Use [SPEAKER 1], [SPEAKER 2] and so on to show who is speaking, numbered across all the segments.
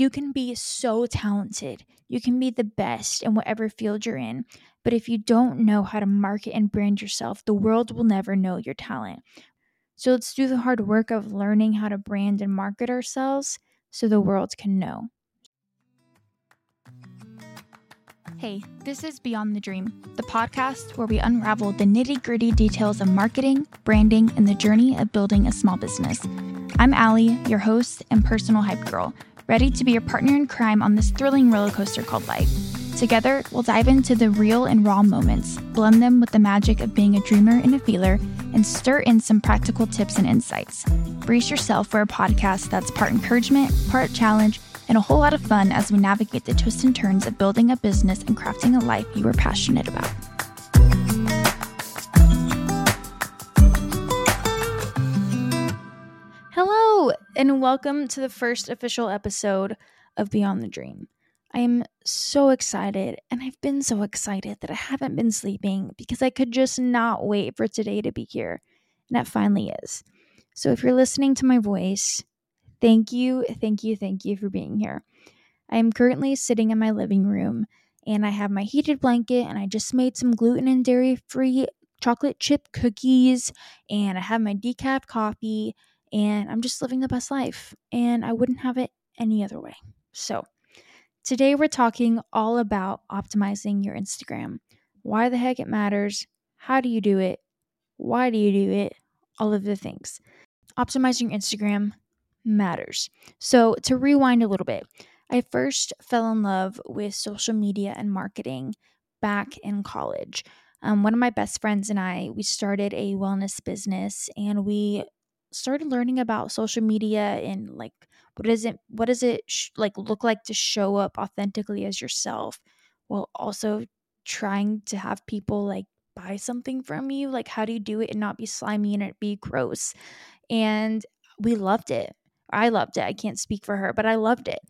[SPEAKER 1] You can be so talented. You can be the best in whatever field you're in. But if you don't know how to market and brand yourself, the world will never know your talent. So let's do the hard work of learning how to brand and market ourselves so the world can know. Hey, this is Beyond the Dream, the podcast where we unravel the nitty gritty details of marketing, branding, and the journey of building a small business. I'm Alli, your host and personal hype girl, ready to be your partner in crime on this thrilling roller coaster called life. Together, we'll dive into the real and raw moments, blend them with the magic of being a dreamer and a feeler, and stir in some practical tips and insights. Brace yourself for a podcast that's part encouragement, part challenge, and a whole lot of fun as we navigate the twists and turns of building a business and crafting a life you are passionate about. And welcome to the first official episode of Beyond the Dream. I am so excited, and I've been so excited that I haven't been sleeping because I could just not wait for today to be here. And it finally is. So if you're listening to my voice, thank you, thank you, thank you for being here. I am currently sitting in my living room and I have my heated blanket and I just made some gluten and dairy free chocolate chip cookies and I have my decaf coffee and I'm just living the best life and I wouldn't have it any other way. So, Today, we're talking all about optimizing your Instagram. Why the heck it matters, how do you do it, why do you do it, all of the things. Optimizing your Instagram matters. So, to rewind a little bit, I first fell in love with social media and marketing back in college. Um, one of my best friends and I, we started a wellness business and we started learning about social media and like what does it what does it sh- like look like to show up authentically as yourself while also trying to have people like buy something from you? Like how do you do it and not be slimy and it be gross? And we loved it. I loved it. I can't speak for her but i loved it.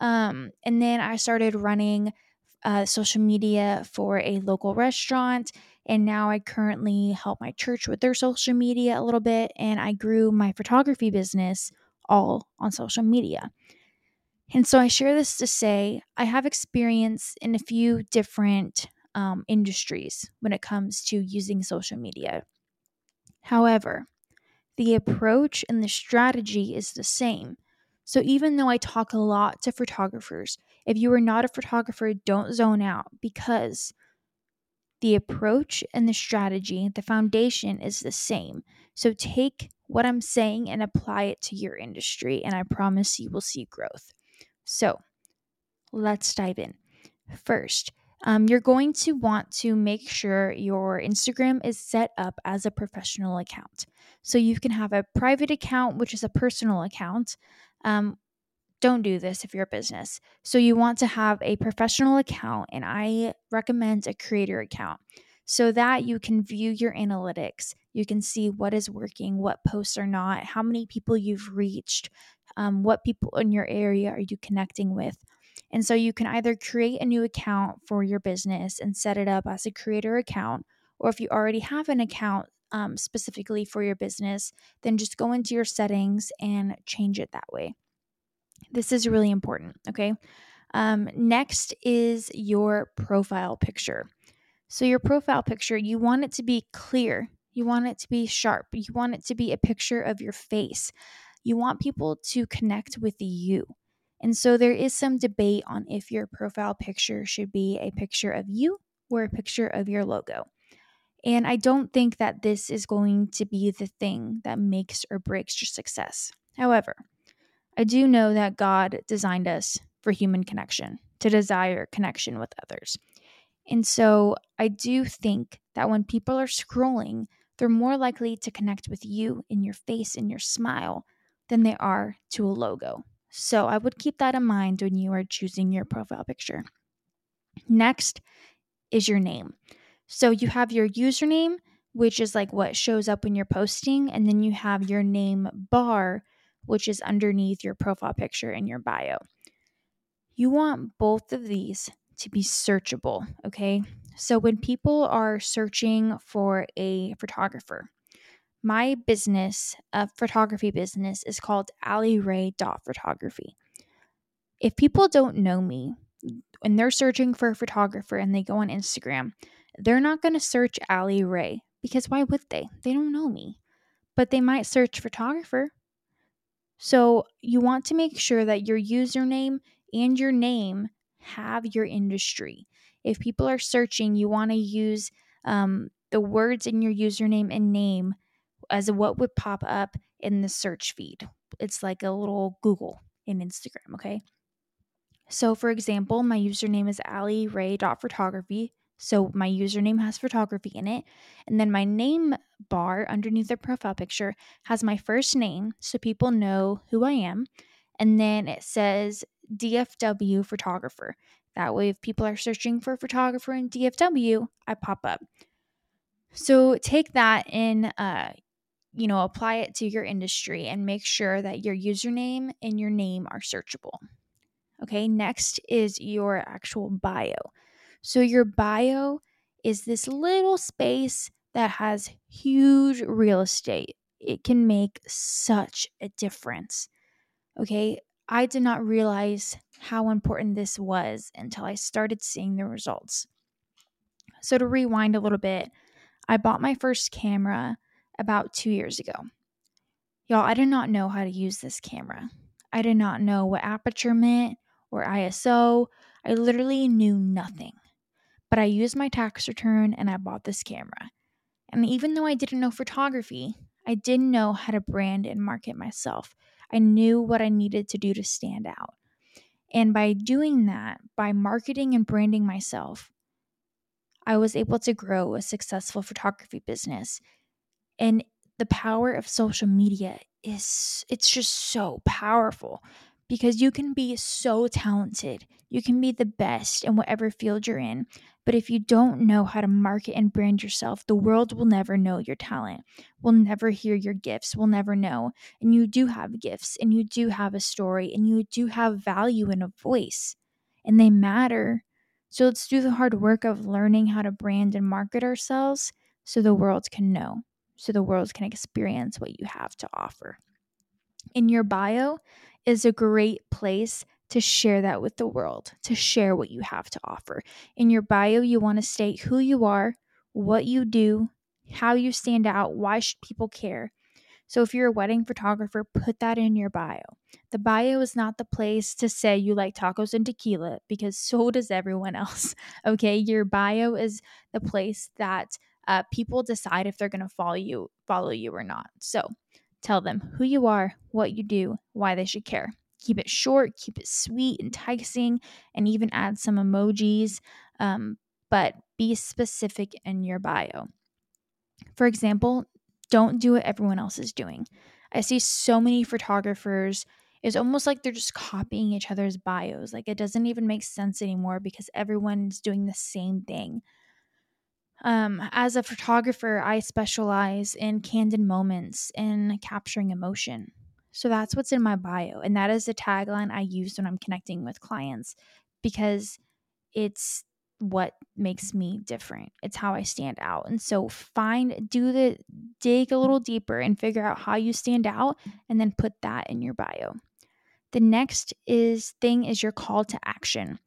[SPEAKER 1] Um, and then i started running uh, social media for a local restaurant and now I currently help my church with their social media a little bit, and I grew my photography business all on social media. And so I share this to say I have experience in a few different um, industries when it comes to using social media. However, the approach and the strategy is the same. So even though I talk a lot to photographers, if you are not a photographer, don't zone out because the approach and the strategy, the foundation is the same. So take what I'm saying and apply it to your industry, and I promise you will see growth. So let's dive in. First, um, you're going to want to make sure your Instagram is set up as a professional account. So you can have a private account, which is a personal account, um, don't do this if you're a business. So you want to have a professional account, and I recommend a creator account so that you can view your analytics. You can see what is working, what posts are not, how many people you've reached, um, what people in your area are you connecting with. And so you can either create a new account for your business and set it up as a creator account, or if you already have an account um, specifically for your business, then just go into your settings and change it that way. This is really important, okay? Um, next is your profile picture. So, your profile picture, you want it to be clear, you want it to be sharp, you want it to be a picture of your face. You want people to connect with you. And so, there is some debate on if your profile picture should be a picture of you or a picture of your logo. And I don't think that this is going to be the thing that makes or breaks your success. However, I do know that God designed us for human connection, to desire connection with others. And so I do think that when people are scrolling, they're more likely to connect with you in your face and your smile than they are to a logo. So I would keep that in mind when you are choosing your profile picture. Next is your name. So you have your username, which is like what shows up when you're posting, and then you have your name bar, which is underneath your profile picture in your bio. You want both of these to be searchable, okay? So when people are searching for a photographer, my business, a photography business, is called Photography. if people don't know me when they're searching for a photographer and they go on Instagram, they're not going to search Alli Rae because why would they? They don't know me. But they might search photographer. So you want to make sure that your username and your name have your industry. If people are searching, you want to use um, the words in your username and name as what would pop up in the search feed. It's like a little Google in Instagram, okay? So, for example, my username is Ray Photography. So, my username has photography in it. And then my name bar underneath the profile picture has my first name so people know who I am. And then it says DFW photographer. That way, if people are searching for a photographer in DFW, I pop up. So, take that in, uh, you know, apply it to your industry and make sure that your username and your name are searchable. Okay, next is your actual bio. So, your bio is this little space that has huge real estate. It can make such a difference. Okay, I did not realize how important this was until I started seeing the results. So, to rewind a little bit, I bought my first camera about two years ago. Y'all, I did not know how to use this camera. I did not know what aperture meant or ISO. I literally knew nothing. But I used my tax return and I bought this camera. And even though I didn't know photography, I didn't know how to brand and market myself. I knew what I needed to do to stand out. And by doing that, by marketing and branding myself, I was able to grow a successful photography business. And the power of social media is it's just so powerful because you can be so talented. You can be the best in whatever field you're in. But if you don't know how to market and brand yourself, the world will never know your talent, will never hear your gifts, will never know. And you do have gifts, and you do have a story, and you do have value and a voice, and they matter. So let's do the hard work of learning how to brand and market ourselves so the world can know, so the world can experience what you have to offer. In your bio, is a great place to share that with the world, to share what you have to offer. In your bio, you want to state who you are, what you do, how you stand out, why should people care. So if you're a wedding photographer, put that in your bio. The bio is not the place to say you like tacos and tequila because so does everyone else. Okay, your bio is the place that uh, people decide if they're going to follow you, follow you or not. So Tell them who you are, what you do, why they should care. Keep it short, keep it sweet, enticing, and even add some emojis, um, but be specific in your bio. For example, don't do what everyone else is doing. I see so many photographers, it's almost like they're just copying each other's bios. Like it doesn't even make sense anymore because everyone's doing the same thing. Um, as a photographer, I specialize in candid moments in capturing emotion. So that's what's in my bio. And that is the tagline I use when I'm connecting with clients because it's what makes me different. It's how I stand out. And so find, do the dig a little deeper and figure out how you stand out and then put that in your bio. The next is thing is your call to action.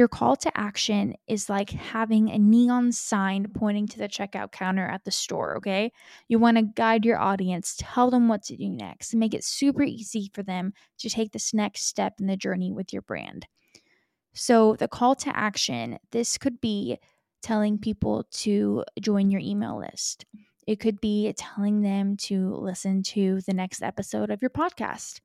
[SPEAKER 1] Your call to action is like having a neon sign pointing to the checkout counter at the store, okay? You want to guide your audience, tell them what to do next, make it super easy for them to take this next step in the journey with your brand. So, the call to action, this could be telling people to join your email list. It could be telling them to listen to the next episode of your podcast.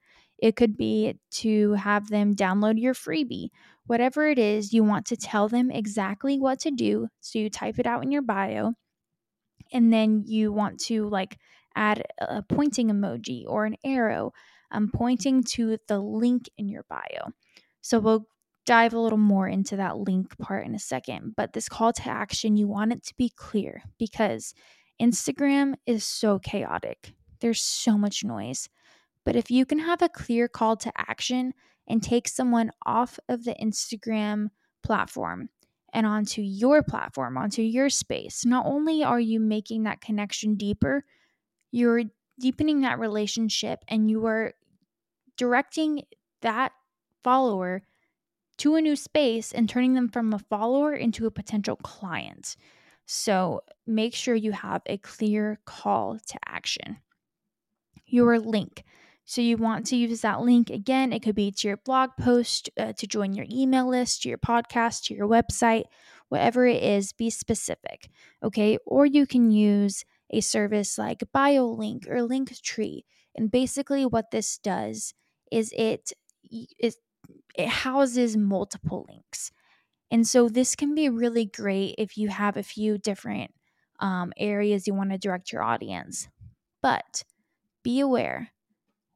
[SPEAKER 1] It could be to have them download your freebie. Whatever it is, you want to tell them exactly what to do. So you type it out in your bio. And then you want to like add a pointing emoji or an arrow um, pointing to the link in your bio. So we'll dive a little more into that link part in a second. But this call to action, you want it to be clear because Instagram is so chaotic. There's so much noise. But if you can have a clear call to action and take someone off of the Instagram platform and onto your platform, onto your space, not only are you making that connection deeper, you're deepening that relationship and you are directing that follower to a new space and turning them from a follower into a potential client. So make sure you have a clear call to action. Your link. So you want to use that link again. It could be to your blog post, uh, to join your email list, to your podcast, to your website, whatever it is, be specific. Okay. Or you can use a service like BioLink or Linktree. And basically, what this does is it, it, it houses multiple links. And so this can be really great if you have a few different um, areas you want to direct your audience. But be aware,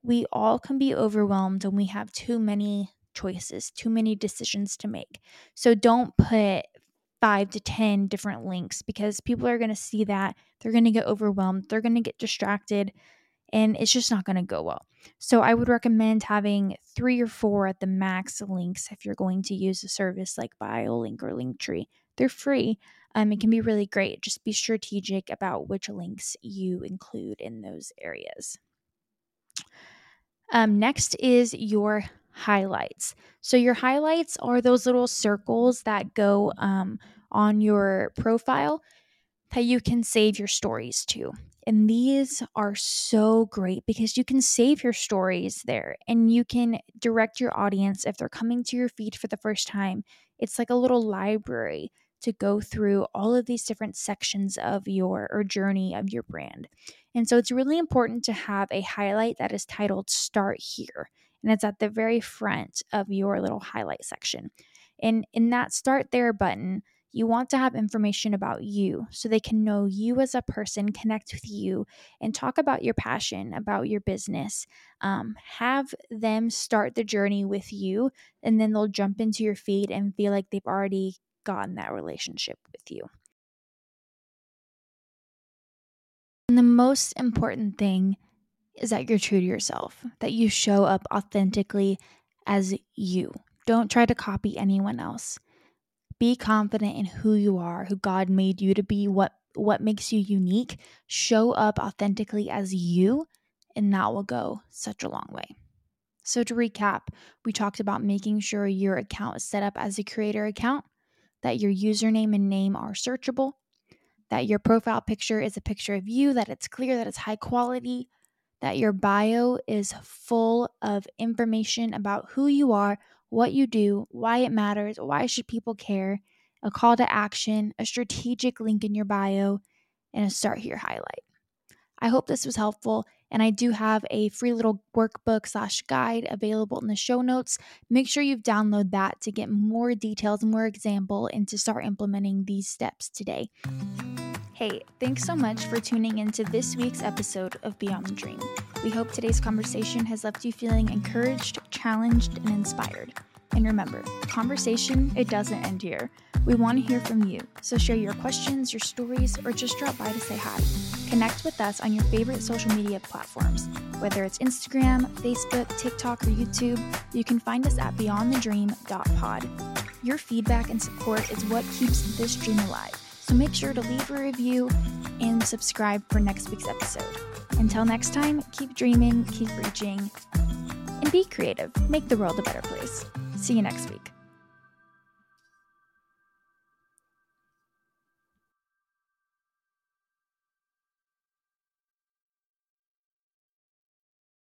[SPEAKER 1] we all can be overwhelmed when we have too many choices, too many decisions to make. So don't put five to 10 different links because people are going to see that. They're going to get overwhelmed. They're going to get distracted and it's just not going to go well. So I would recommend having three or four at the max links if you're going to use a service like BioLink or Linktree. They're free. Um, it can be really great. Just be strategic about which links you include in those areas. Um, next is your highlights. So, your highlights are those little circles that go um, on your profile that you can save your stories to. And these are so great because you can save your stories there and you can direct your audience if they're coming to your feed for the first time. It's like a little library to go through all of these different sections of your or journey of your brand. And so it's really important to have a highlight that is titled Start Here. And it's at the very front of your little highlight section. And in that Start There button, you want to have information about you so they can know you as a person, connect with you, and talk about your passion, about your business. Um, have them start the journey with you, and then they'll jump into your feed and feel like they've already gotten that relationship with you. And the most important thing is that you're true to yourself, that you show up authentically as you. Don't try to copy anyone else. Be confident in who you are, who God made you to be, what what makes you unique. Show up authentically as you, and that will go such a long way. So to recap, we talked about making sure your account is set up as a creator account, that your username and name are searchable, that your profile picture is a picture of you, that it's clear, that it's high quality, that your bio is full of information about who you are, what you do, why it matters, why should people care, a call to action, a strategic link in your bio, and a start here highlight. I hope this was helpful, and I do have a free little workbook slash guide available in the show notes. Make sure you've downloaded that to get more details, more example, and to start implementing these steps today. Hey, thanks so much for tuning into this week's episode of Beyond the Dream. We hope today's conversation has left you feeling encouraged, challenged, and inspired. And remember, conversation, it doesn't end here. We want to hear from you, so share your questions, your stories, or just drop by to say hi. Connect with us on your favorite social media platforms. Whether it's Instagram, Facebook, TikTok, or YouTube, you can find us at beyondthedream.pod. Your feedback and support is what keeps this dream alive. So make sure to leave a review and subscribe for next week's episode. Until next time, keep dreaming, keep reaching, and be creative. Make the world a better place. See you next week.